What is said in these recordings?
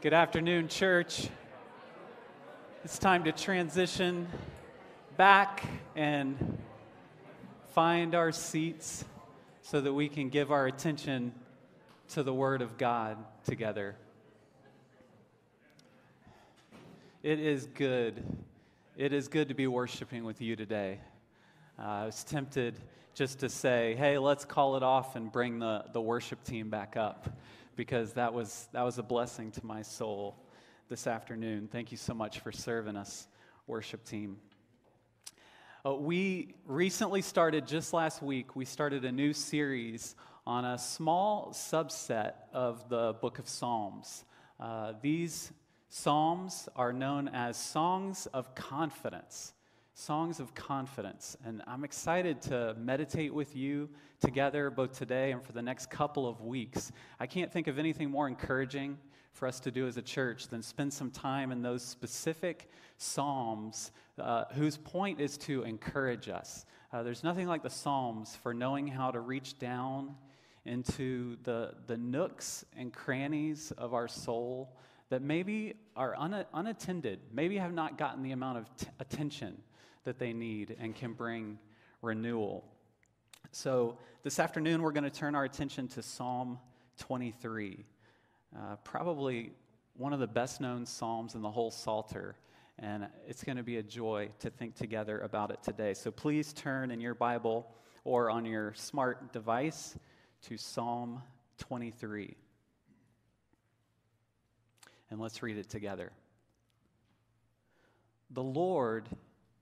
Good afternoon, church. It's time to transition back and find our seats so that we can give our attention to the Word of God together. It is good. It is good to be worshiping with you today. Uh, I was tempted just to say, hey, let's call it off and bring the, the worship team back up because that was, that was a blessing to my soul this afternoon. Thank you so much for serving us, worship team. Uh, we recently started, just last week, we started a new series on a small subset of the book of Psalms. Uh, these Psalms are known as songs of confidence songs of confidence. And I'm excited to meditate with you together both today and for the next couple of weeks. I can't think of anything more encouraging for us to do as a church than spend some time in those specific Psalms uh, whose point is to encourage us. Uh, there's nothing like the Psalms for knowing how to reach down into the, the nooks and crannies of our soul that maybe are un- unattended, maybe have not gotten the amount of t- attention that they need and can bring renewal. So, this afternoon, we're going to turn our attention to Psalm 23, uh, probably one of the best known Psalms in the whole Psalter. And it's going to be a joy to think together about it today. So, please turn in your Bible or on your smart device to Psalm 23. And let's read it together. The Lord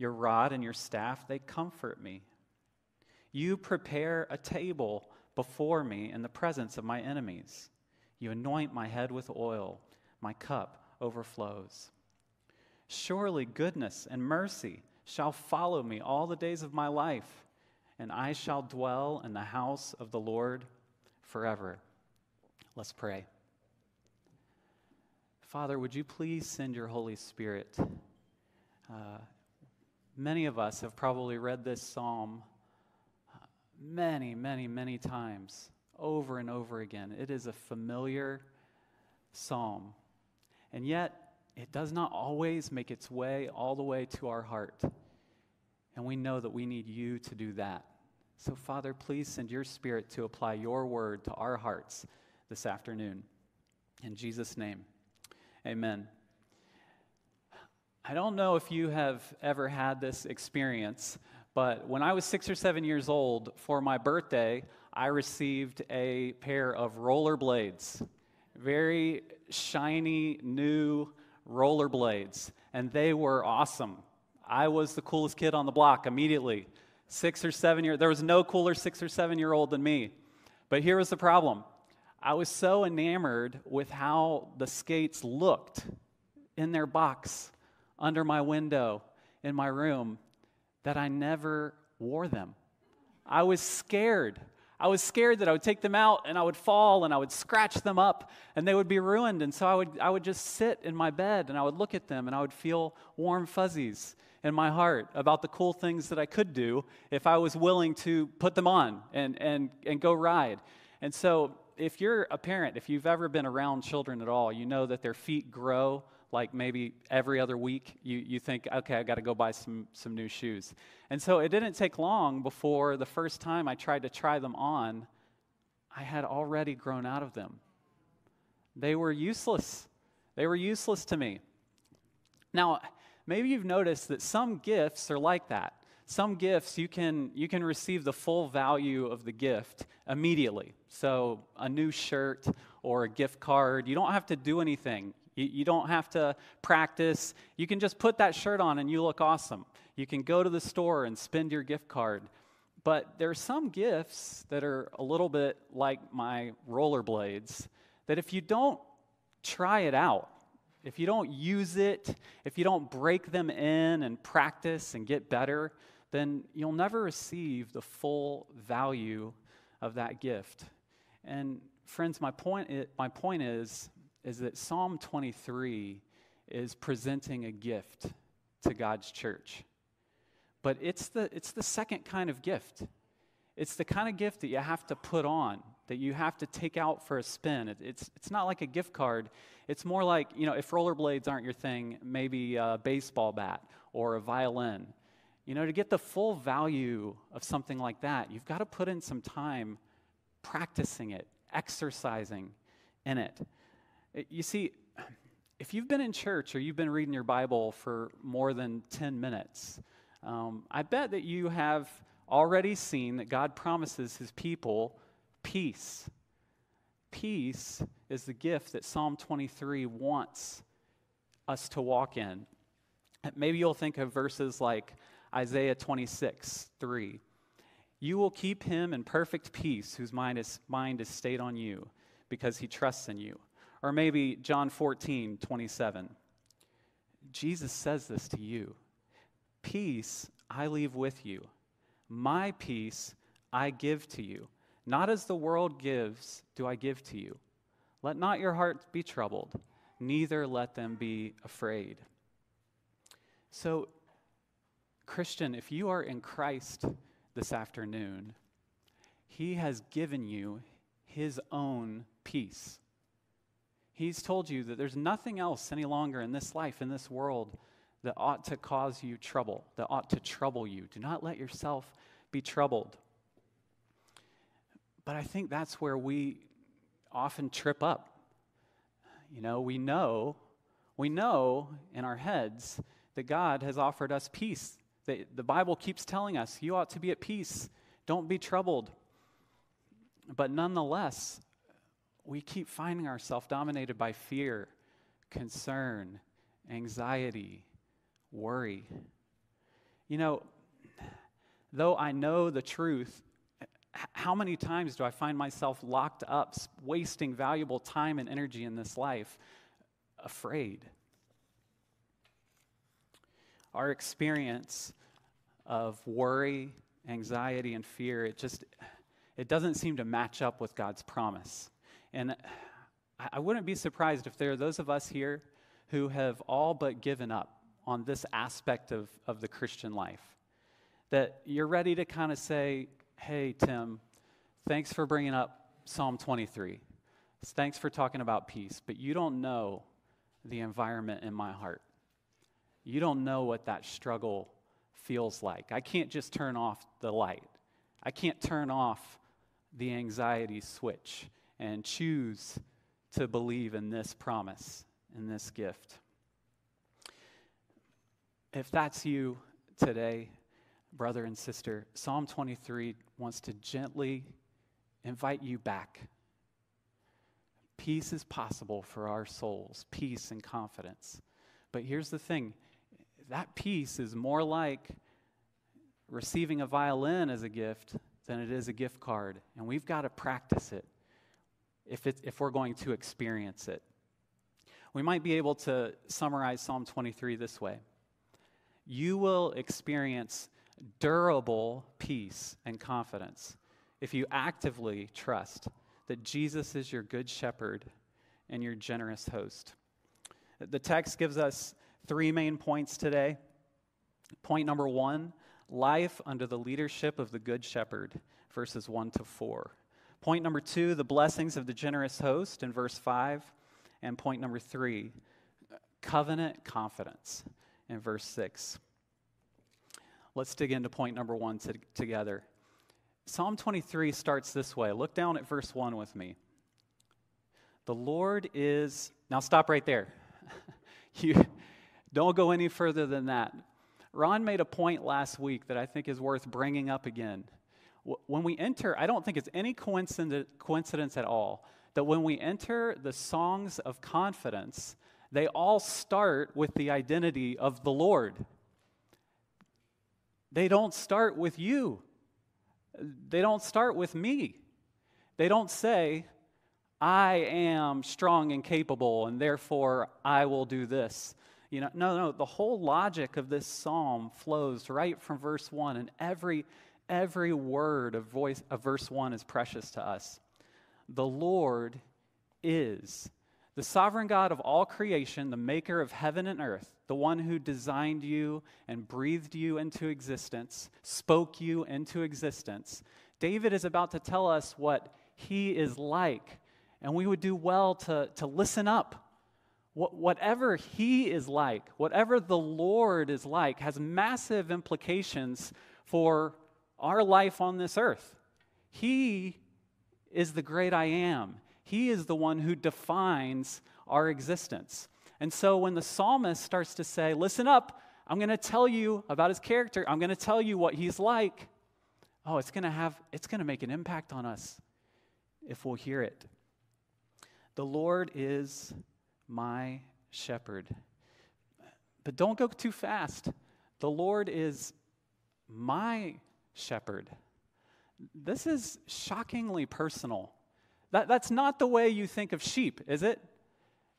Your rod and your staff, they comfort me. You prepare a table before me in the presence of my enemies. You anoint my head with oil, my cup overflows. Surely goodness and mercy shall follow me all the days of my life, and I shall dwell in the house of the Lord forever. Let's pray. Father, would you please send your Holy Spirit? Uh, Many of us have probably read this psalm many, many, many times, over and over again. It is a familiar psalm. And yet, it does not always make its way all the way to our heart. And we know that we need you to do that. So, Father, please send your spirit to apply your word to our hearts this afternoon. In Jesus' name, amen. I don't know if you have ever had this experience, but when I was six or seven years old, for my birthday, I received a pair of rollerblades. Very shiny, new rollerblades. And they were awesome. I was the coolest kid on the block immediately. Six or seven year, there was no cooler six or seven year old than me. But here was the problem I was so enamored with how the skates looked in their box under my window in my room that I never wore them. I was scared. I was scared that I would take them out and I would fall and I would scratch them up and they would be ruined. And so I would, I would just sit in my bed and I would look at them and I would feel warm fuzzies in my heart about the cool things that I could do if I was willing to put them on and, and, and go ride. And so if you're a parent, if you've ever been around children at all, you know that their feet grow like maybe every other week you, you think okay i got to go buy some, some new shoes. And so it didn't take long before the first time i tried to try them on i had already grown out of them. They were useless. They were useless to me. Now maybe you've noticed that some gifts are like that. Some gifts you can you can receive the full value of the gift immediately. So a new shirt or a gift card you don't have to do anything you, you don't have to practice. You can just put that shirt on and you look awesome. You can go to the store and spend your gift card. But there are some gifts that are a little bit like my rollerblades that if you don't try it out, if you don't use it, if you don't break them in and practice and get better, then you'll never receive the full value of that gift. And friends, my point, is, my point is, is that Psalm 23 is presenting a gift to God's church. But it's the, it's the second kind of gift. It's the kind of gift that you have to put on, that you have to take out for a spin. It, it's, it's not like a gift card. It's more like, you know, if rollerblades aren't your thing, maybe a baseball bat or a violin. You know, to get the full value of something like that, you've got to put in some time practicing it, exercising in it. You see, if you've been in church or you've been reading your Bible for more than 10 minutes, um, I bet that you have already seen that God promises his people peace. Peace is the gift that Psalm 23 wants us to walk in. Maybe you'll think of verses like Isaiah 26, 3. You will keep him in perfect peace whose mind is, mind is stayed on you because he trusts in you. Or maybe John 14, 27. Jesus says this to you Peace I leave with you, my peace I give to you. Not as the world gives, do I give to you. Let not your hearts be troubled, neither let them be afraid. So, Christian, if you are in Christ, this afternoon, He has given you His own peace. He's told you that there's nothing else any longer in this life, in this world, that ought to cause you trouble, that ought to trouble you. Do not let yourself be troubled. But I think that's where we often trip up. You know, we know, we know in our heads that God has offered us peace the, the Bible keeps telling us you ought to be at peace, don't be troubled. But nonetheless, we keep finding ourselves dominated by fear, concern, anxiety, worry. You know, though I know the truth, how many times do I find myself locked up, wasting valuable time and energy in this life, afraid? our experience of worry, anxiety, and fear, it just it doesn't seem to match up with God's promise. And I wouldn't be surprised if there are those of us here who have all but given up on this aspect of, of the Christian life. That you're ready to kind of say, hey, Tim, thanks for bringing up Psalm 23. Thanks for talking about peace, but you don't know the environment in my heart. You don't know what that struggle feels like. I can't just turn off the light, I can't turn off the anxiety switch and choose to believe in this promise, in this gift. If that's you today, brother and sister, Psalm 23 wants to gently invite you back. Peace is possible for our souls, peace and confidence. But here's the thing that peace is more like receiving a violin as a gift than it is a gift card. And we've got to practice it if, it's, if we're going to experience it. We might be able to summarize Psalm 23 this way You will experience durable peace and confidence if you actively trust that Jesus is your good shepherd and your generous host. The text gives us three main points today. Point number one life under the leadership of the Good Shepherd, verses 1 to 4. Point number two, the blessings of the generous host in verse 5. And point number three, covenant confidence in verse 6. Let's dig into point number one to, together. Psalm 23 starts this way. Look down at verse 1 with me. The Lord is. Now stop right there. you, don't go any further than that. Ron made a point last week that I think is worth bringing up again. When we enter, I don't think it's any coincidence at all that when we enter the songs of confidence, they all start with the identity of the Lord. They don't start with you. They don't start with me. They don't say, I am strong and capable, and therefore I will do this. You know, no, no, the whole logic of this psalm flows right from verse 1, and every, every word of, voice, of verse 1 is precious to us. The Lord is the sovereign God of all creation, the maker of heaven and earth, the one who designed you and breathed you into existence, spoke you into existence. David is about to tell us what he is like and we would do well to, to listen up. What, whatever He is like, whatever the Lord is like, has massive implications for our life on this earth. He is the great I am, He is the one who defines our existence. And so when the psalmist starts to say, Listen up, I'm going to tell you about his character, I'm going to tell you what he's like. Oh, it's going to have, it's going to make an impact on us if we'll hear it. The Lord is my shepherd. But don't go too fast. The Lord is my shepherd. This is shockingly personal. That, that's not the way you think of sheep, is it?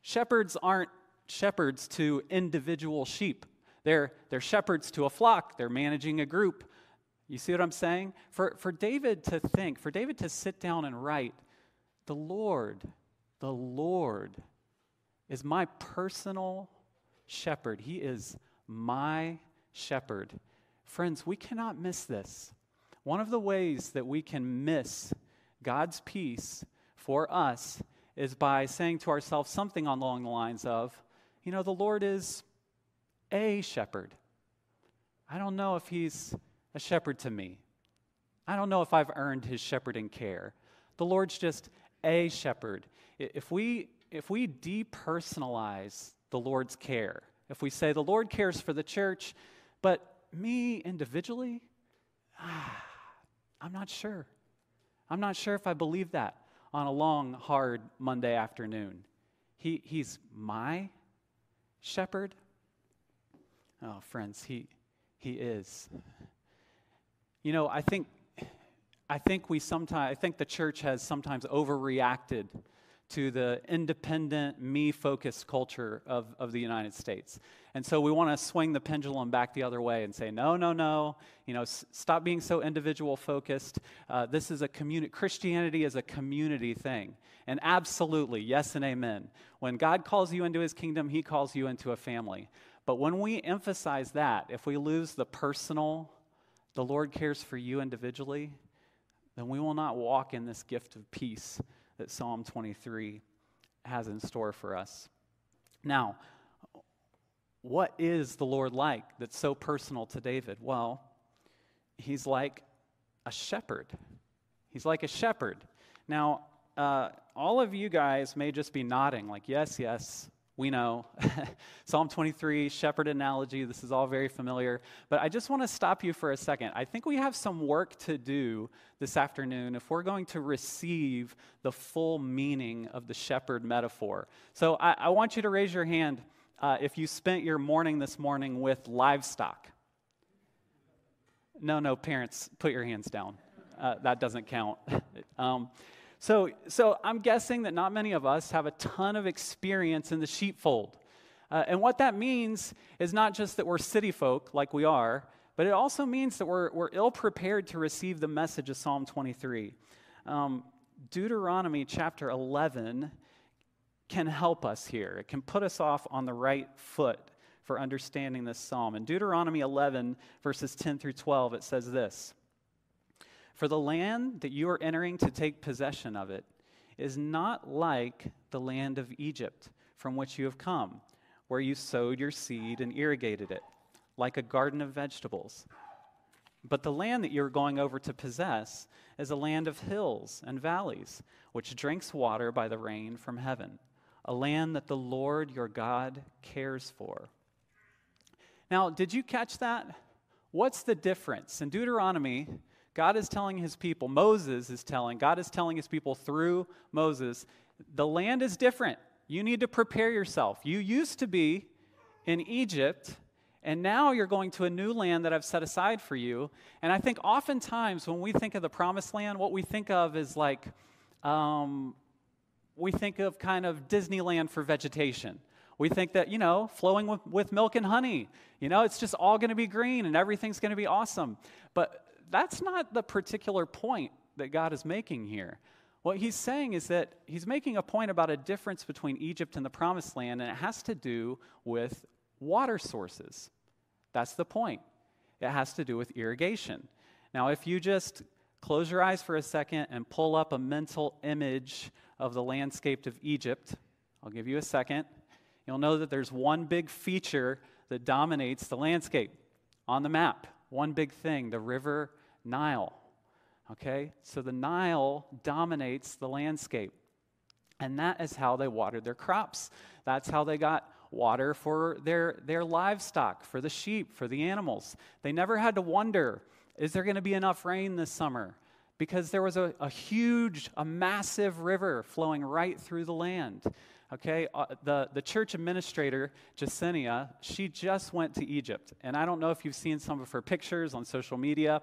Shepherds aren't shepherds to individual sheep. They're, they're shepherds to a flock, they're managing a group. You see what I'm saying? For, for David to think, for David to sit down and write, the Lord the Lord is my personal shepherd. He is my shepherd. Friends, we cannot miss this. One of the ways that we can miss God's peace for us is by saying to ourselves something along the lines of, you know, the Lord is a shepherd. I don't know if he's a shepherd to me. I don't know if I've earned his shepherding care. The Lord's just a shepherd. If we, if we depersonalize the Lord's care, if we say the Lord cares for the church, but me individually, ah, I'm not sure. I'm not sure if I believe that on a long, hard Monday afternoon. He, he's my shepherd. Oh, friends, he, he is. You know, I think, I think we sometimes, I think the church has sometimes overreacted to the independent, me focused culture of, of the United States. And so we want to swing the pendulum back the other way and say, no, no, no, you know, s- stop being so individual focused. Uh, this is a community, Christianity is a community thing. And absolutely, yes and amen. When God calls you into his kingdom, he calls you into a family. But when we emphasize that, if we lose the personal, the Lord cares for you individually, then we will not walk in this gift of peace that Psalm 23 has in store for us. Now, what is the Lord like that's so personal to David? Well, he's like a shepherd. He's like a shepherd. Now, uh, all of you guys may just be nodding, like, yes, yes, we know. Psalm 23, shepherd analogy, this is all very familiar. But I just want to stop you for a second. I think we have some work to do this afternoon if we're going to receive the full meaning of the shepherd metaphor. So I, I want you to raise your hand uh, if you spent your morning this morning with livestock. No, no, parents, put your hands down. Uh, that doesn't count. um, so, so I'm guessing that not many of us have a ton of experience in the sheepfold. Uh, and what that means is not just that we're city folk like we are, but it also means that we're, we're ill prepared to receive the message of Psalm 23. Um, Deuteronomy chapter 11 can help us here. It can put us off on the right foot for understanding this psalm. In Deuteronomy 11, verses 10 through 12, it says this for the land that you are entering to take possession of it is not like the land of Egypt from which you have come, where you sowed your seed and irrigated it, like a garden of vegetables. But the land that you're going over to possess is a land of hills and valleys, which drinks water by the rain from heaven, a land that the Lord your God cares for. Now, did you catch that? What's the difference? In Deuteronomy, God is telling his people, Moses is telling, God is telling his people through Moses, the land is different. You need to prepare yourself. You used to be in Egypt, and now you're going to a new land that I've set aside for you. And I think oftentimes when we think of the promised land, what we think of is like, um, we think of kind of Disneyland for vegetation. We think that, you know, flowing with, with milk and honey, you know, it's just all going to be green and everything's going to be awesome. But that's not the particular point that God is making here. What he's saying is that he's making a point about a difference between Egypt and the promised land, and it has to do with water sources. That's the point. It has to do with irrigation. Now, if you just close your eyes for a second and pull up a mental image of the landscape of Egypt, I'll give you a second. You'll know that there's one big feature that dominates the landscape on the map. One big thing the River Nile. Okay? So the Nile dominates the landscape. And that is how they watered their crops. That's how they got water for their, their livestock, for the sheep, for the animals. They never had to wonder is there going to be enough rain this summer? Because there was a, a huge, a massive river flowing right through the land. Okay, uh, the, the church administrator, Jacinia, she just went to Egypt. And I don't know if you've seen some of her pictures on social media,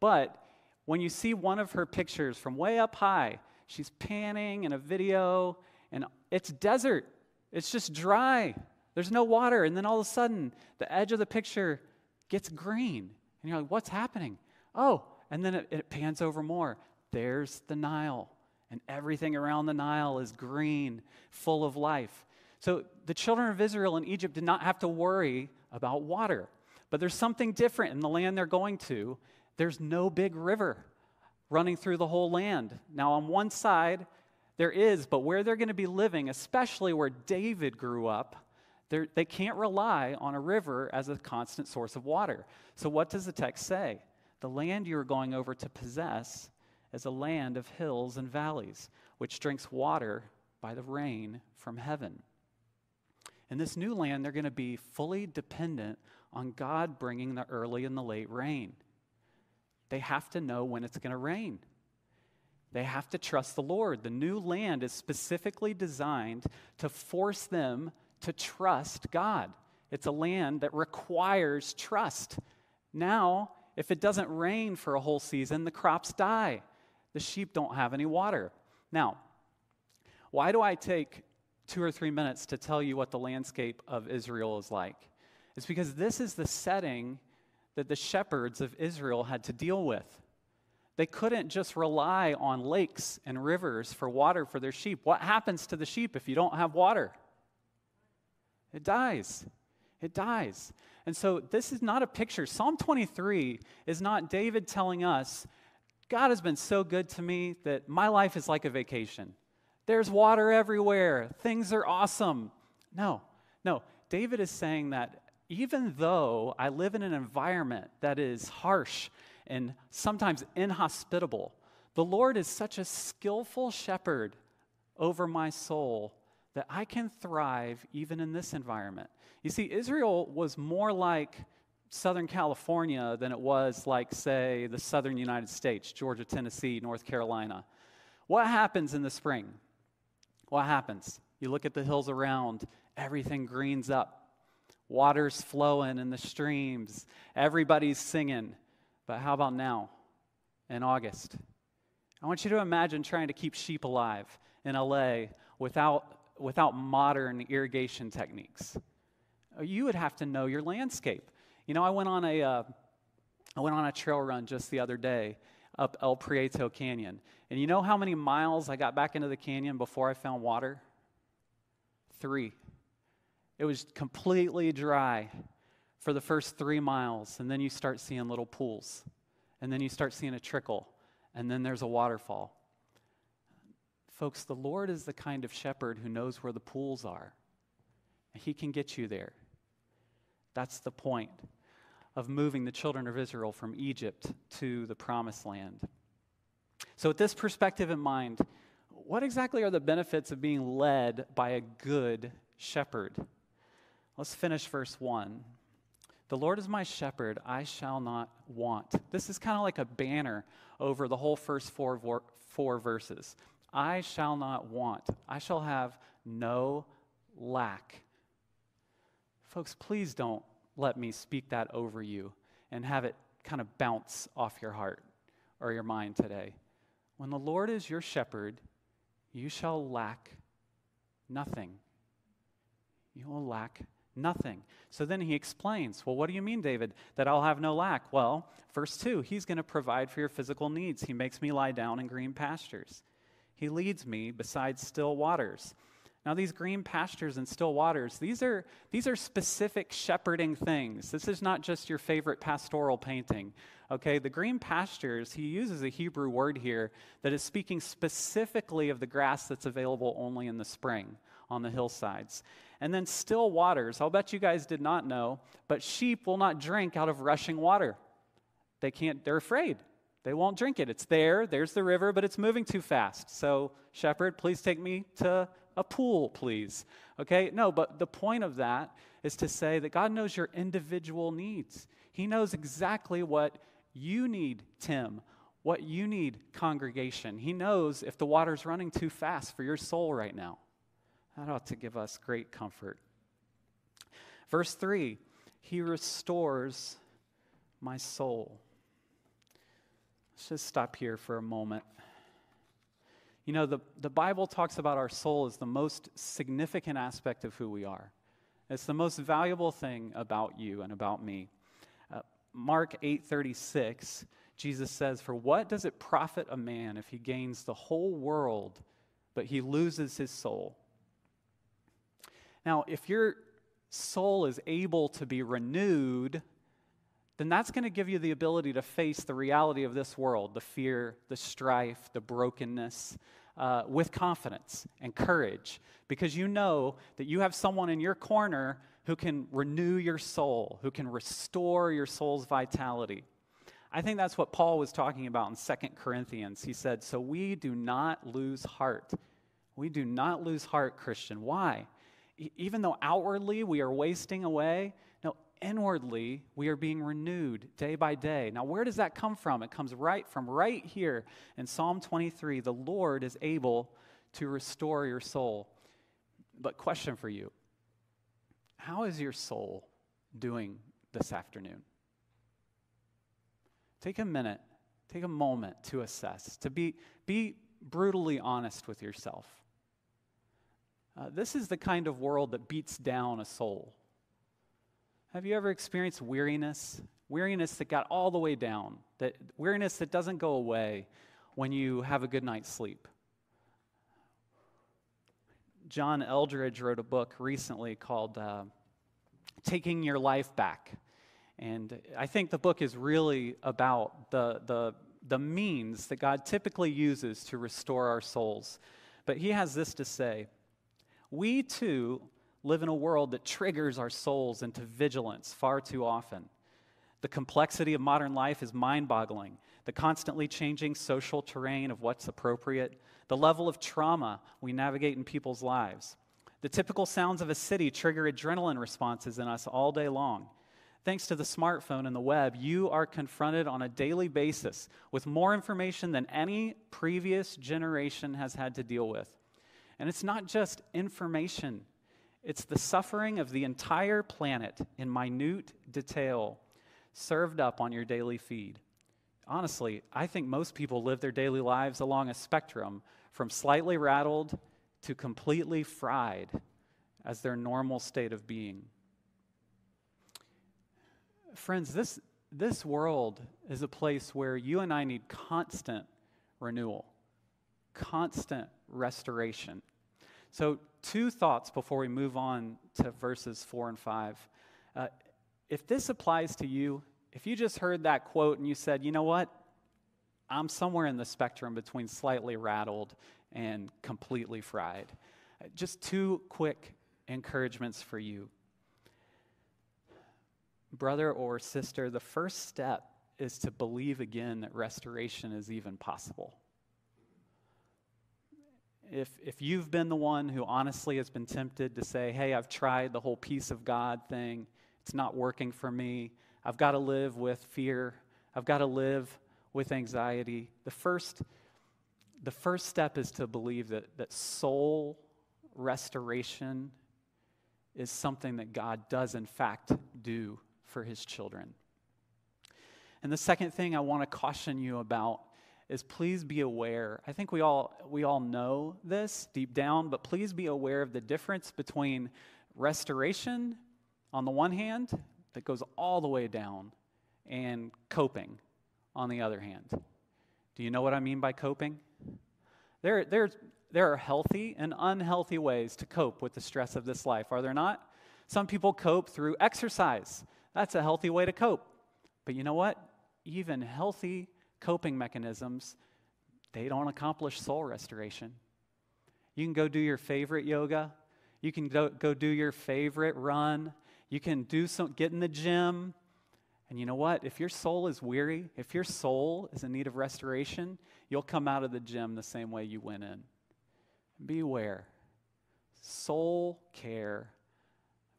but when you see one of her pictures from way up high, she's panning in a video, and it's desert. It's just dry. There's no water. And then all of a sudden, the edge of the picture gets green. And you're like, what's happening? Oh, and then it, it pans over more. There's the Nile. And everything around the Nile is green, full of life. So the children of Israel in Egypt did not have to worry about water. But there's something different in the land they're going to. There's no big river running through the whole land. Now, on one side, there is, but where they're going to be living, especially where David grew up, they can't rely on a river as a constant source of water. So, what does the text say? The land you are going over to possess is a land of hills and valleys, which drinks water by the rain from heaven. In this new land, they're going to be fully dependent on God bringing the early and the late rain. They have to know when it's going to rain. They have to trust the Lord. The new land is specifically designed to force them to trust God. It's a land that requires trust. Now, if it doesn't rain for a whole season, the crops die. The sheep don't have any water. Now, why do I take two or three minutes to tell you what the landscape of Israel is like? It's because this is the setting that the shepherds of Israel had to deal with. They couldn't just rely on lakes and rivers for water for their sheep. What happens to the sheep if you don't have water? It dies. It dies. And so this is not a picture. Psalm 23 is not David telling us, God has been so good to me that my life is like a vacation. There's water everywhere. Things are awesome. No, no. David is saying that even though I live in an environment that is harsh and sometimes inhospitable. The Lord is such a skillful shepherd over my soul that I can thrive even in this environment. You see, Israel was more like Southern California than it was like, say, the southern United States, Georgia, Tennessee, North Carolina. What happens in the spring? What happens? You look at the hills around, everything greens up. Water's flowing in the streams. Everybody's singing. But how about now, in August? I want you to imagine trying to keep sheep alive in LA without, without modern irrigation techniques. Uh, you would have to know your landscape. You know, I went on a, uh, I went on a trail run just the other day up El Prieto Canyon. And you know how many miles I got back into the canyon before I found water? Three. It was completely dry for the first three miles, and then you start seeing little pools, and then you start seeing a trickle, and then there's a waterfall. Folks, the Lord is the kind of shepherd who knows where the pools are. And he can get you there. That's the point of moving the children of Israel from Egypt to the promised land. So, with this perspective in mind, what exactly are the benefits of being led by a good shepherd? Let's finish verse 1. The Lord is my shepherd, I shall not want. This is kind of like a banner over the whole first four, four verses. I shall not want. I shall have no lack. Folks, please don't let me speak that over you and have it kind of bounce off your heart or your mind today. When the Lord is your shepherd, you shall lack nothing. You will lack nothing. So then he explains, Well, what do you mean, David, that I'll have no lack? Well, verse 2 He's going to provide for your physical needs. He makes me lie down in green pastures, He leads me beside still waters. Now, these green pastures and still waters, these are, these are specific shepherding things. This is not just your favorite pastoral painting. Okay, the green pastures, he uses a Hebrew word here that is speaking specifically of the grass that's available only in the spring on the hillsides. And then still waters. I'll bet you guys did not know, but sheep will not drink out of rushing water. They can't, they're afraid. They won't drink it. It's there, there's the river, but it's moving too fast. So, shepherd, please take me to a pool, please. Okay? No, but the point of that is to say that God knows your individual needs. He knows exactly what you need, Tim, what you need, congregation. He knows if the water's running too fast for your soul right now. That ought to give us great comfort. Verse 3 He restores my soul. Let's just stop here for a moment. You know, the, the Bible talks about our soul as the most significant aspect of who we are. It's the most valuable thing about you and about me. Uh, Mark 8:36, Jesus says, "For what does it profit a man if he gains the whole world but he loses his soul?" Now, if your soul is able to be renewed, then that's going to give you the ability to face the reality of this world the fear, the strife, the brokenness uh, with confidence and courage because you know that you have someone in your corner who can renew your soul, who can restore your soul's vitality. I think that's what Paul was talking about in Second Corinthians. He said, So we do not lose heart. We do not lose heart, Christian. Why? Even though outwardly we are wasting away, no, inwardly we are being renewed day by day. Now, where does that come from? It comes right from right here in Psalm 23. The Lord is able to restore your soul. But, question for you How is your soul doing this afternoon? Take a minute, take a moment to assess, to be, be brutally honest with yourself. Uh, this is the kind of world that beats down a soul. Have you ever experienced weariness? Weariness that got all the way down, that weariness that doesn't go away when you have a good night's sleep. John Eldredge wrote a book recently called uh, Taking Your Life Back. And I think the book is really about the, the, the means that God typically uses to restore our souls. But he has this to say we too live in a world that triggers our souls into vigilance far too often. The complexity of modern life is mind boggling. The constantly changing social terrain of what's appropriate, the level of trauma we navigate in people's lives. The typical sounds of a city trigger adrenaline responses in us all day long. Thanks to the smartphone and the web, you are confronted on a daily basis with more information than any previous generation has had to deal with. And it's not just information, it's the suffering of the entire planet in minute detail served up on your daily feed. Honestly, I think most people live their daily lives along a spectrum from slightly rattled to completely fried as their normal state of being. Friends, this, this world is a place where you and I need constant renewal, constant restoration. So, two thoughts before we move on to verses four and five. Uh, if this applies to you, if you just heard that quote and you said, you know what, I'm somewhere in the spectrum between slightly rattled and completely fried, uh, just two quick encouragements for you. Brother or sister, the first step is to believe again that restoration is even possible if, if you've been the one who honestly has been tempted to say, hey, I've tried the whole peace of God thing, it's not working for me, I've got to live with fear, I've got to live with anxiety, the first, the first step is to believe that, that soul restoration is something that God does, in fact, do for his children. And the second thing I want to caution you about is please be aware. I think we all we all know this deep down, but please be aware of the difference between restoration on the one hand that goes all the way down and coping on the other hand. Do you know what I mean by coping? There, there, there are healthy and unhealthy ways to cope with the stress of this life, are there not? Some people cope through exercise. That's a healthy way to cope. But you know what? Even healthy coping mechanisms, they don't accomplish soul restoration. You can go do your favorite yoga. You can go, go do your favorite run. You can do some, get in the gym. And you know what? If your soul is weary, if your soul is in need of restoration, you'll come out of the gym the same way you went in. Beware. Soul care,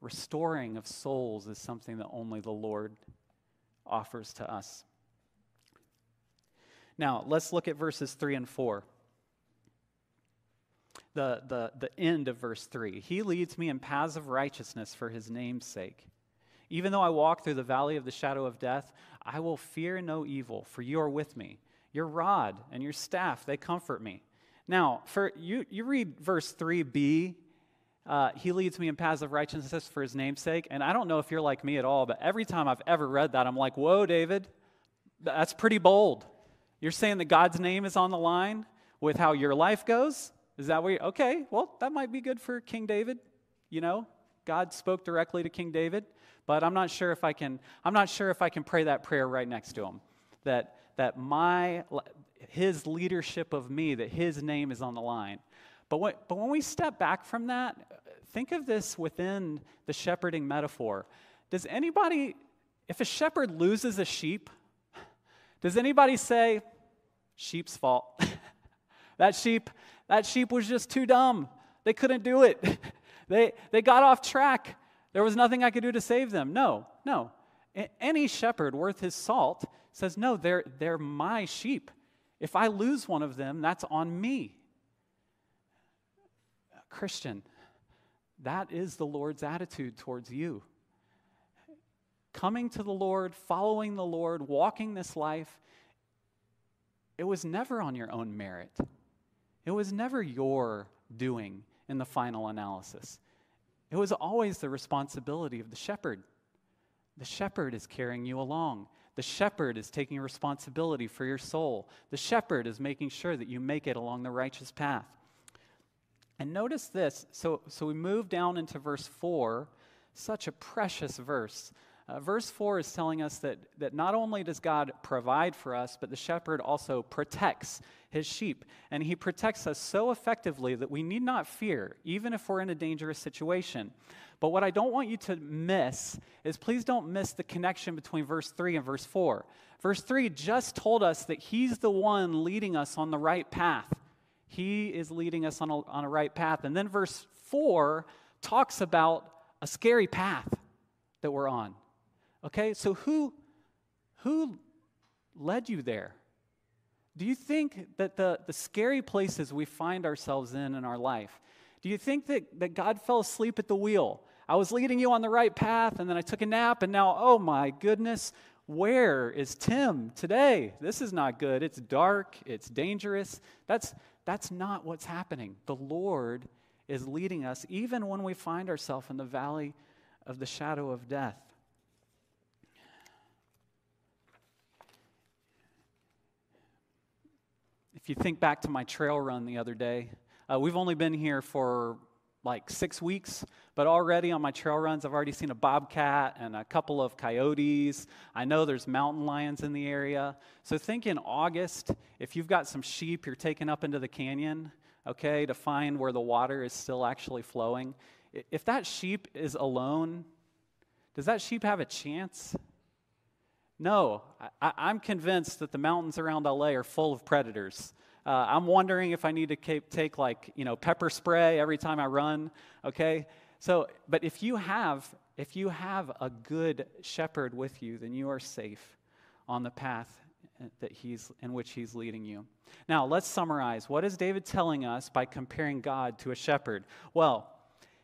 restoring of souls is something that only the Lord offers to us. Now, let's look at verses 3 and 4. The, the, the end of verse 3. He leads me in paths of righteousness for his name's sake. Even though I walk through the valley of the shadow of death, I will fear no evil, for you are with me. Your rod and your staff, they comfort me. Now, for you, you read verse 3b, uh, he leads me in paths of righteousness for his name's sake. And I don't know if you're like me at all, but every time I've ever read that, I'm like, whoa, David, that's pretty bold. You're saying that God's name is on the line with how your life goes? Is that where you okay, well, that might be good for King David. You know, God spoke directly to King David, but I'm not sure if I can I'm not sure if I can pray that prayer right next to him. That that my his leadership of me, that his name is on the line. But but when we step back from that, think of this within the shepherding metaphor. Does anybody, if a shepherd loses a sheep, does anybody say, sheep's fault? that sheep, that sheep was just too dumb. They couldn't do it. they, they got off track. There was nothing I could do to save them. No, no. Any shepherd worth his salt says, No, they're, they're my sheep. If I lose one of them, that's on me. Christian, that is the Lord's attitude towards you. Coming to the Lord, following the Lord, walking this life, it was never on your own merit. It was never your doing in the final analysis. It was always the responsibility of the shepherd. The shepherd is carrying you along. The shepherd is taking responsibility for your soul. The shepherd is making sure that you make it along the righteous path. And notice this. So, so we move down into verse 4, such a precious verse. Uh, verse 4 is telling us that, that not only does God provide for us, but the shepherd also protects his sheep. And he protects us so effectively that we need not fear, even if we're in a dangerous situation. But what I don't want you to miss is please don't miss the connection between verse 3 and verse 4. Verse 3 just told us that he's the one leading us on the right path. He is leading us on a, on a right path. And then verse 4 talks about a scary path that we're on. Okay, so who, who led you there? Do you think that the, the scary places we find ourselves in in our life, do you think that, that God fell asleep at the wheel I was leading you on the right path, and then I took a nap, and now, oh my goodness, where is Tim today? This is not good. It's dark, it's dangerous. That's, that's not what's happening. The Lord is leading us, even when we find ourselves in the valley of the shadow of death. If you think back to my trail run the other day, uh, we've only been here for like six weeks, but already on my trail runs, I've already seen a bobcat and a couple of coyotes. I know there's mountain lions in the area. So think in August, if you've got some sheep you're taking up into the canyon, okay, to find where the water is still actually flowing. If that sheep is alone, does that sheep have a chance? No, I, am convinced that the mountains around LA are full of predators. Uh, I'm wondering if I need to take like, you know, pepper spray every time I run, okay? So, but if you have, if you have a good shepherd with you, then you are safe on the path that he's in which he's leading you. Now, let's summarize. What is David telling us by comparing God to a shepherd? Well,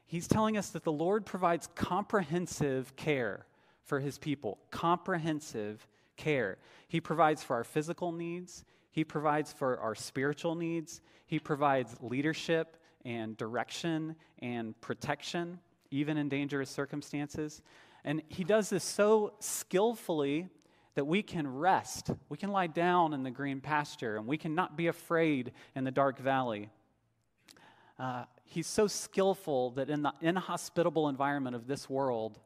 he's telling us that the Lord provides comprehensive care for his people. Comprehensive care. He provides for our physical needs, He provides for our spiritual needs, He provides leadership and direction and protection, even in dangerous circumstances. And He does this so skillfully that we can rest. We can lie down in the green pasture and we can not be afraid in the dark valley. Uh, he's so skillful that in the inhospitable environment of this world,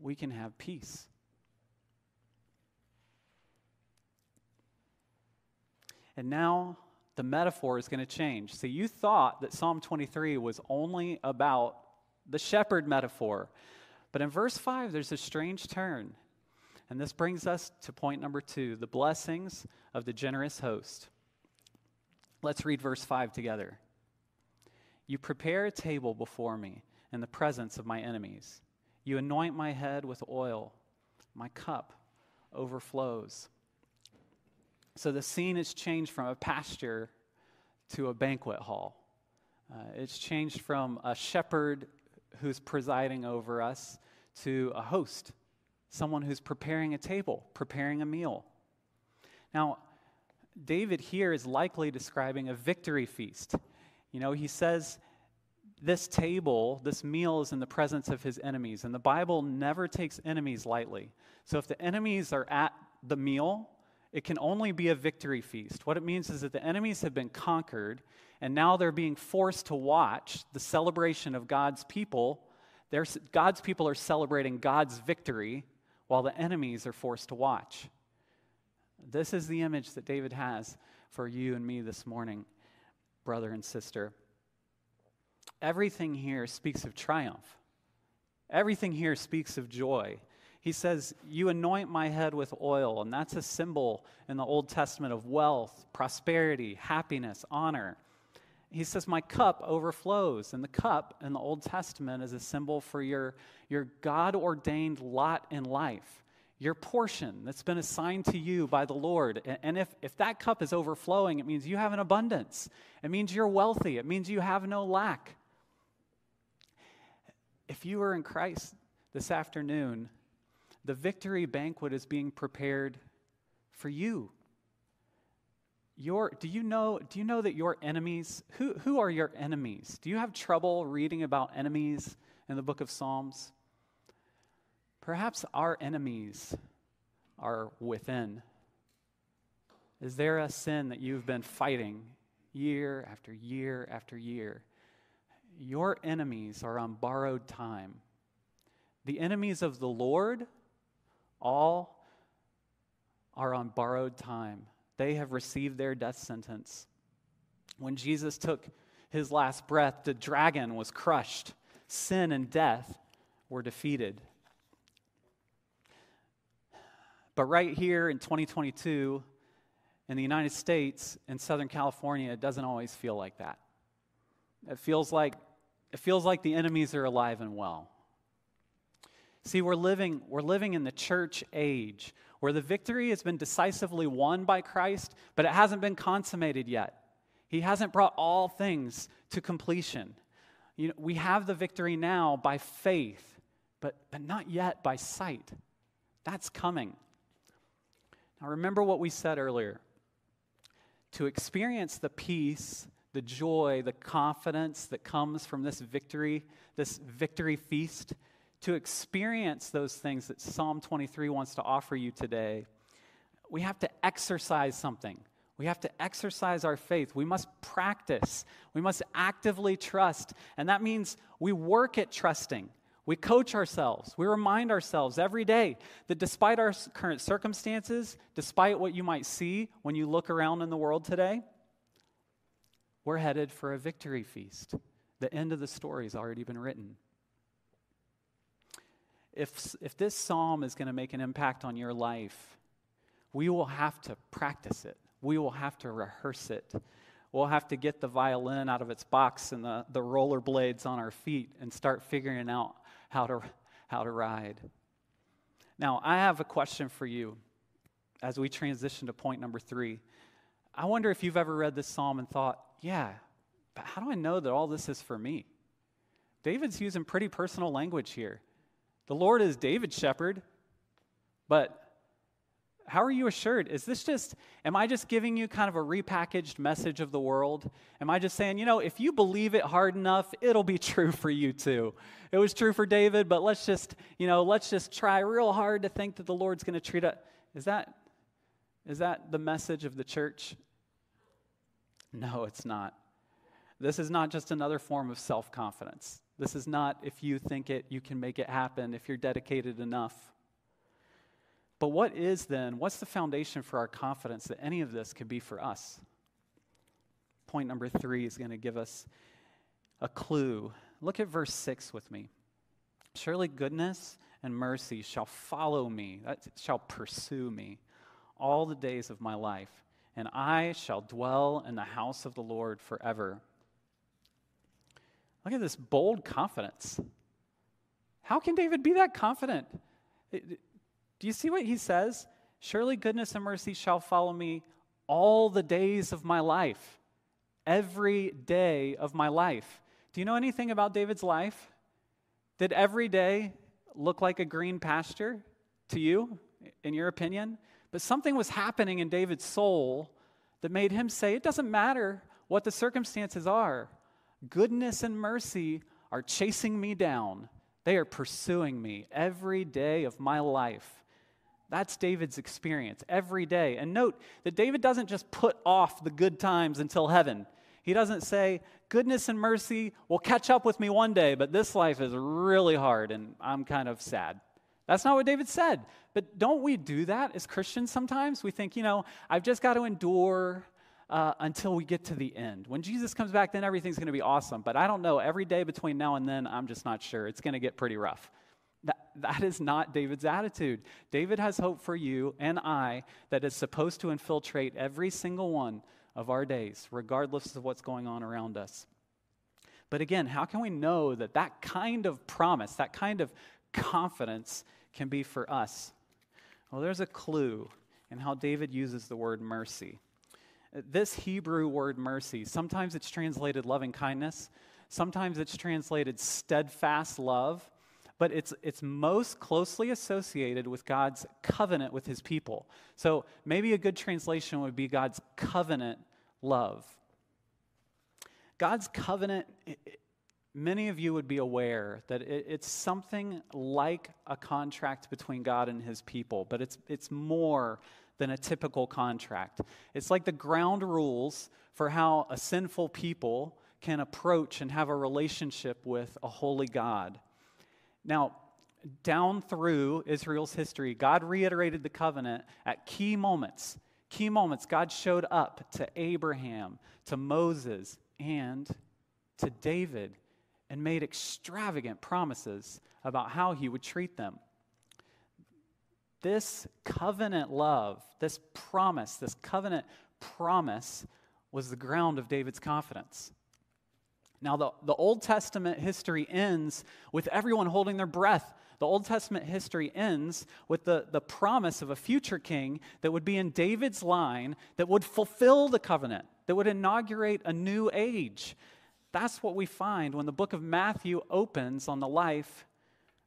we can have peace. And now the metaphor is going to change. So you thought that Psalm 23 was only about the shepherd metaphor. But in verse 5, there's a strange turn. And this brings us to point number two the blessings of the generous host. Let's read verse 5 together. You prepare a table before me in the presence of my enemies. You anoint my head with oil, my cup overflows. So the scene has changed from a pasture to a banquet hall. Uh, it's changed from a shepherd who's presiding over us to a host someone who's preparing a table, preparing a meal. Now, David here is likely describing a victory feast. You know, he says this table, this meal is in the presence of his enemies, and the Bible never takes enemies lightly. So if the enemies are at the meal, it can only be a victory feast. What it means is that the enemies have been conquered, and now they're being forced to watch the celebration of God's people. God's people are celebrating God's victory while the enemies are forced to watch. This is the image that David has for you and me this morning, brother and sister. Everything here speaks of triumph. Everything here speaks of joy. He says, You anoint my head with oil, and that's a symbol in the Old Testament of wealth, prosperity, happiness, honor he says, My cup overflows. And the cup in the Old Testament is a symbol for your, your God ordained lot in life, your portion that's been assigned to you by the Lord. And if, if that cup is overflowing, it means you have an abundance, it means you're wealthy, it means you have no lack. If you are in Christ this afternoon, the victory banquet is being prepared for you. Your do you know do you know that your enemies who who are your enemies? Do you have trouble reading about enemies in the book of psalms? Perhaps our enemies are within. Is there a sin that you've been fighting year after year after year your enemies are on borrowed time the enemies of the lord all are on borrowed time they have received their death sentence. When Jesus took his last breath, the dragon was crushed, sin and death were defeated. But right here in 2022, in the United States, in Southern California, it doesn't always feel like that. It feels like, it feels like the enemies are alive and well. See, we're living, we're living in the church age where the victory has been decisively won by Christ, but it hasn't been consummated yet. He hasn't brought all things to completion. You know, we have the victory now by faith, but, but not yet by sight. That's coming. Now, remember what we said earlier. To experience the peace, the joy, the confidence that comes from this victory, this victory feast, to experience those things that Psalm 23 wants to offer you today, we have to exercise something. We have to exercise our faith. We must practice. We must actively trust. And that means we work at trusting. We coach ourselves. We remind ourselves every day that despite our current circumstances, despite what you might see when you look around in the world today, we're headed for a victory feast. The end of the story has already been written if, if this psalm is going to make an impact on your life, we will have to practice it. We will have to rehearse it. We'll have to get the violin out of its box and the, the roller blades on our feet and start figuring out how to, how to ride. Now, I have a question for you as we transition to point number three. I wonder if you've ever read this psalm and thought, yeah, but how do I know that all this is for me? David's using pretty personal language here. The Lord is David's shepherd, but how are you assured? Is this just, am I just giving you kind of a repackaged message of the world? Am I just saying, you know, if you believe it hard enough, it'll be true for you too? It was true for David, but let's just, you know, let's just try real hard to think that the Lord's going to treat us. Is that, is that the message of the church? No, it's not. This is not just another form of self confidence. This is not if you think it, you can make it happen, if you're dedicated enough. But what is then, what's the foundation for our confidence that any of this could be for us? Point number three is going to give us a clue. Look at verse 6 with me. Surely goodness and mercy shall follow me, that shall pursue me all the days of my life, and I shall dwell in the house of the Lord forever. Look at this bold confidence. How can David be that confident? Do you see what he says? Surely goodness and mercy shall follow me all the days of my life, every day of my life. Do you know anything about David's life? Did every day look like a green pasture to you, in your opinion? But something was happening in David's soul that made him say, It doesn't matter what the circumstances are, goodness and mercy are chasing me down. They are pursuing me every day of my life. That's David's experience every day. And note that David doesn't just put off the good times until heaven. He doesn't say, Goodness and mercy will catch up with me one day, but this life is really hard and I'm kind of sad. That's not what David said. But don't we do that as Christians sometimes? We think, you know, I've just got to endure uh, until we get to the end. When Jesus comes back, then everything's going to be awesome. But I don't know. Every day between now and then, I'm just not sure. It's going to get pretty rough. That, that is not David's attitude. David has hope for you and I that is supposed to infiltrate every single one of our days, regardless of what's going on around us. But again, how can we know that that kind of promise, that kind of confidence can be for us? Well, there's a clue in how David uses the word mercy. This Hebrew word mercy, sometimes it's translated loving kindness, sometimes it's translated steadfast love but it's, it's most closely associated with God's covenant with his people. So maybe a good translation would be God's covenant love. God's covenant, many of you would be aware that it's something like a contract between God and his people, but it's, it's more than a typical contract. It's like the ground rules for how a sinful people can approach and have a relationship with a holy God. Now, down through Israel's history, God reiterated the covenant at key moments. Key moments, God showed up to Abraham, to Moses, and to David and made extravagant promises about how he would treat them. This covenant love, this promise, this covenant promise was the ground of David's confidence. Now, the, the Old Testament history ends with everyone holding their breath. The Old Testament history ends with the, the promise of a future king that would be in David's line that would fulfill the covenant, that would inaugurate a new age. That's what we find when the book of Matthew opens on the life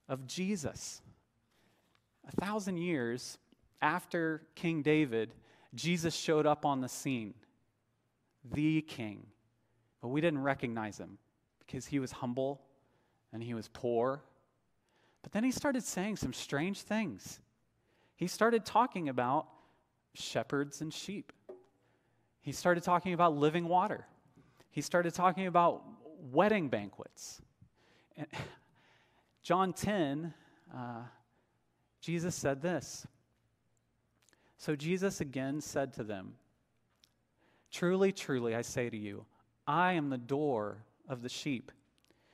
of Jesus. A thousand years after King David, Jesus showed up on the scene, the king but we didn't recognize him because he was humble and he was poor. But then he started saying some strange things. He started talking about shepherds and sheep. He started talking about living water. He started talking about wedding banquets. And John 10, uh, Jesus said this. So Jesus again said to them, Truly, truly, I say to you, I am the door of the sheep.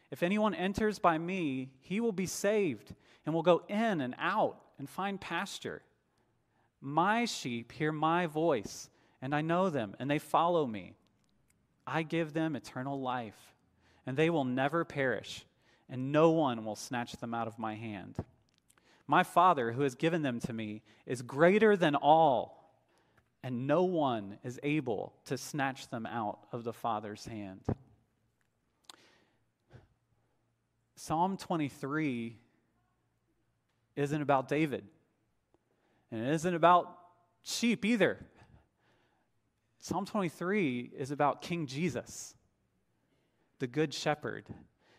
If anyone enters by me, he will be saved and will go in and out and find pasture. My sheep hear my voice, and I know them, and they follow me. I give them eternal life, and they will never perish, and no one will snatch them out of my hand. My Father, who has given them to me, is greater than all and no one is able to snatch them out of the Father's hand. Psalm 23 isn't about David, and it isn't about sheep either. Psalm 23 is about King Jesus, the Good Shepherd.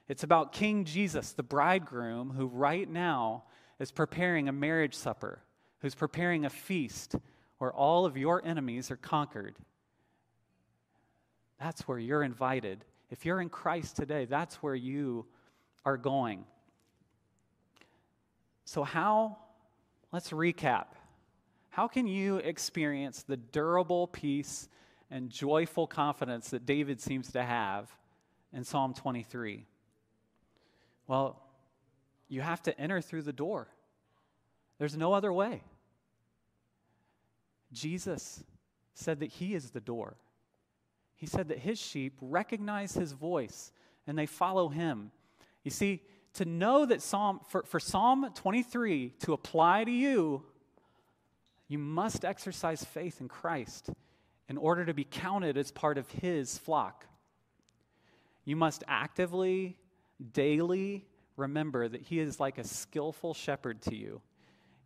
It's about King Jesus, the bridegroom, who right now is preparing a marriage supper, who's preparing a feast where all of your enemies are conquered. That's where you're invited. If you're in Christ today, that's where you are going. So, how, let's recap. How can you experience the durable peace and joyful confidence that David seems to have in Psalm 23? Well, you have to enter through the door. There's no other way. Jesus said that he is the door. He said that his sheep recognize his voice and they follow him. You see, to know that Psalm, for, for Psalm 23 to apply to you, you must exercise faith in Christ in order to be counted as part of his flock. You must actively, daily remember that he is like a skillful shepherd to you.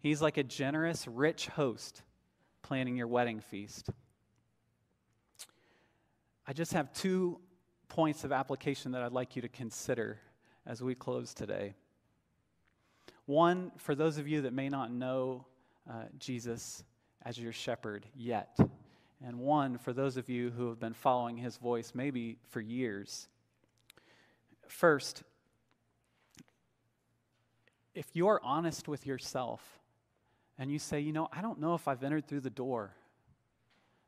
He's like a generous, rich host planning your wedding feast. I just have two points of application that I'd like you to consider as we close today. One, for those of you that may not know uh, Jesus as your shepherd yet, and one, for those of you who have been following his voice maybe for years. First, if you're honest with yourself and you say, you know, I don't know if I've entered through the door,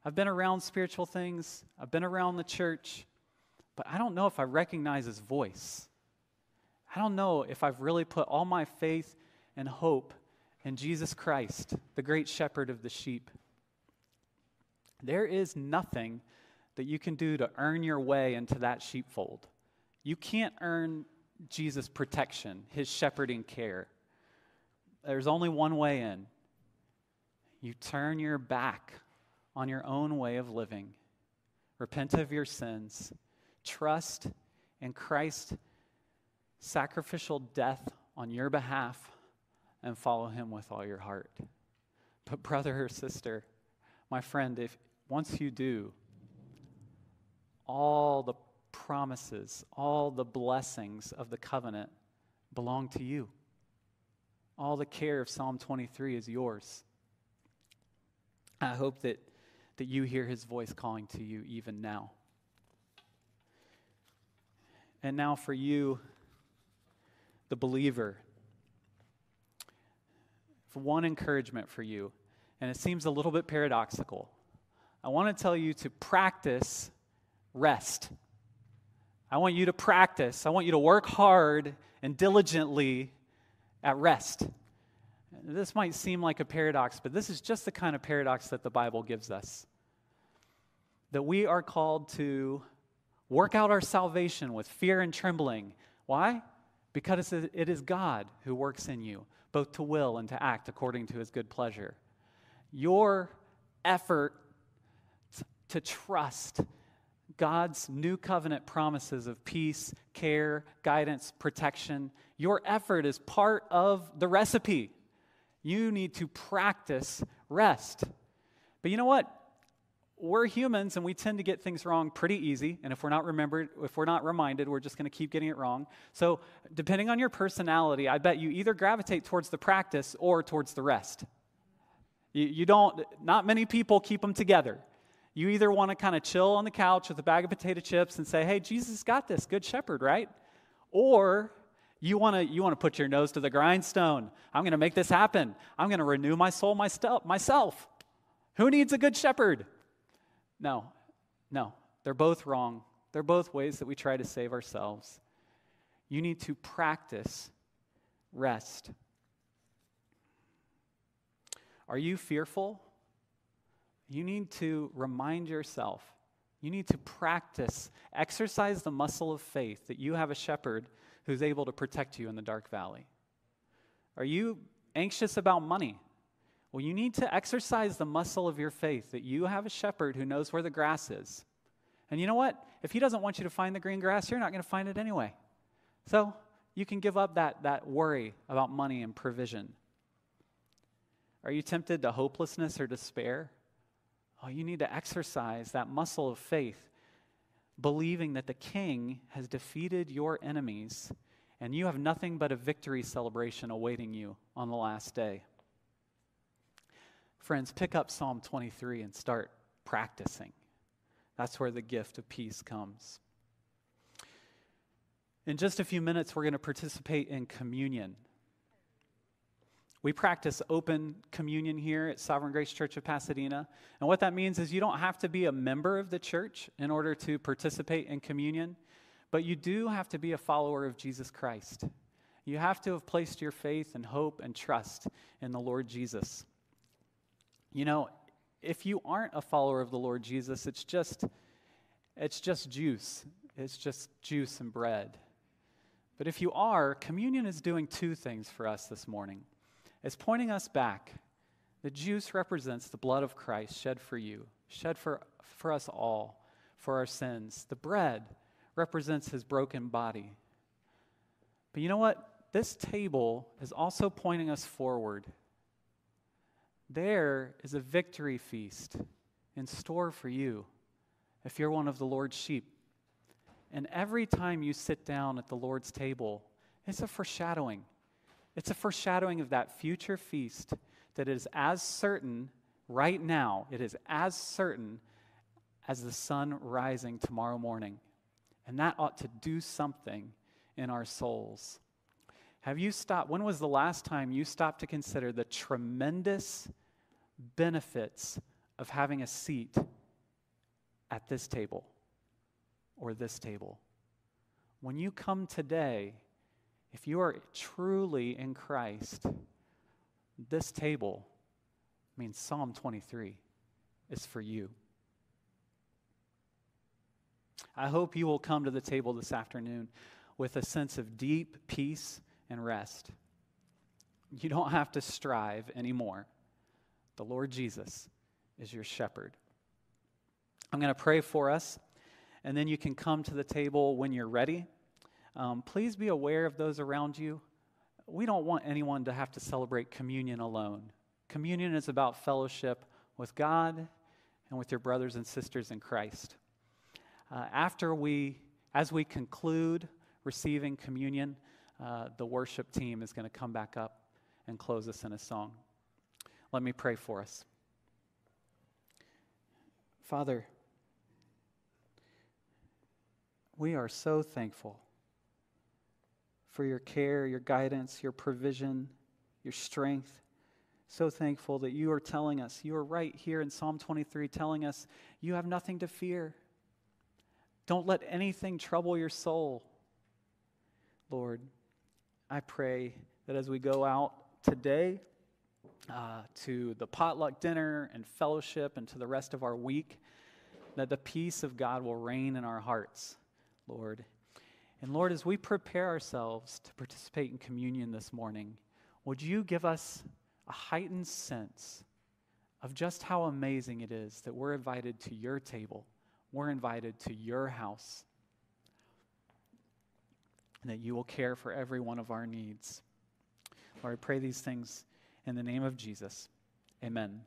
I've been around spiritual things, I've been around the church, but I don't know if I recognize his voice. I don't know if I've really put all my faith and hope in Jesus Christ, the great shepherd of the sheep. There is nothing that you can do to earn your way into that sheepfold. You can't earn Jesus' protection, his shepherding care. There's only one way in. You turn your back on your own way of living. Repent of your sins. Trust in Christ's sacrificial death on your behalf and follow him with all your heart. But, brother or sister, my friend, if once you do, all the promises, all the blessings of the covenant belong to you. All the care of Psalm 23 is yours. I hope that that you hear his voice calling to you even now. And now, for you, the believer, one encouragement for you, and it seems a little bit paradoxical. I want to tell you to practice rest. I want you to practice. I want you to work hard and diligently at rest. This might seem like a paradox, but this is just the kind of paradox that the Bible gives us. That we are called to work out our salvation with fear and trembling. Why? Because it is God who works in you, both to will and to act according to his good pleasure. Your effort to trust God's new covenant promises of peace, care, guidance, protection, your effort is part of the recipe. You need to practice rest. But you know what? We're humans and we tend to get things wrong pretty easy. And if we're not remembered, if we're not reminded, we're just going to keep getting it wrong. So, depending on your personality, I bet you either gravitate towards the practice or towards the rest. You, you don't, not many people keep them together. You either want to kind of chill on the couch with a bag of potato chips and say, hey, Jesus got this, good shepherd, right? Or you want to you want to put your nose to the grindstone. I'm going to make this happen. I'm going to renew my soul myself. Who needs a good shepherd? No. No. They're both wrong. They're both ways that we try to save ourselves. You need to practice rest. Are you fearful? You need to remind yourself. You need to practice, exercise the muscle of faith that you have a shepherd who's able to protect you in the dark valley? Are you anxious about money? Well, you need to exercise the muscle of your faith that you have a shepherd who knows where the grass is. And you know what? If he doesn't want you to find the green grass, you're not going to find it anyway. So you can give up that, that worry about money and provision. Are you tempted to hopelessness or despair? Oh, you need to exercise that muscle of faith, believing that the king has defeated your enemies and you have nothing but a victory celebration awaiting you on the last day. Friends, pick up Psalm 23 and start practicing. That's where the gift of peace comes. In just a few minutes, we're going to participate in communion. We practice open communion here at Sovereign Grace Church of Pasadena. And what that means is you don't have to be a member of the church in order to participate in communion, but you do have to be a follower of Jesus Christ. You have to have placed your faith and hope and trust in the Lord Jesus. You know, if you aren't a follower of the Lord Jesus, it's just it's just juice. It's just juice and bread. But if you are, communion is doing two things for us this morning. It's pointing us back. The juice represents the blood of Christ shed for you, shed for, for us all, for our sins. The bread represents his broken body. But you know what? This table is also pointing us forward. There is a victory feast in store for you if you're one of the Lord's sheep. And every time you sit down at the Lord's table, it's a foreshadowing. It's a foreshadowing of that future feast that is as certain right now, it is as certain as the sun rising tomorrow morning. And that ought to do something in our souls. Have you stopped? When was the last time you stopped to consider the tremendous benefits of having a seat at this table? or this table. When you come today, if you are truly in Christ, this table I means Psalm 23 is for you. I hope you will come to the table this afternoon with a sense of deep peace and rest. You don't have to strive anymore. The Lord Jesus is your shepherd. I'm going to pray for us and then you can come to the table when you're ready. Um, please be aware of those around you. We don't want anyone to have to celebrate communion alone. Communion is about fellowship with God and with your brothers and sisters in Christ. Uh, after we, as we conclude receiving communion, uh, the worship team is going to come back up and close us in a song. Let me pray for us. Father, we are so thankful for your care, your guidance, your provision, your strength. So thankful that you are telling us, you are right here in Psalm 23 telling us, you have nothing to fear. Don't let anything trouble your soul. Lord, I pray that as we go out today uh, to the potluck dinner and fellowship and to the rest of our week, that the peace of God will reign in our hearts Lord. And Lord, as we prepare ourselves to participate in communion this morning, would you give us a heightened sense of just how amazing it is that we're invited to your table, we're invited to your house, and that you will care for every one of our needs. Lord, I pray these things in the name of Jesus. Amen.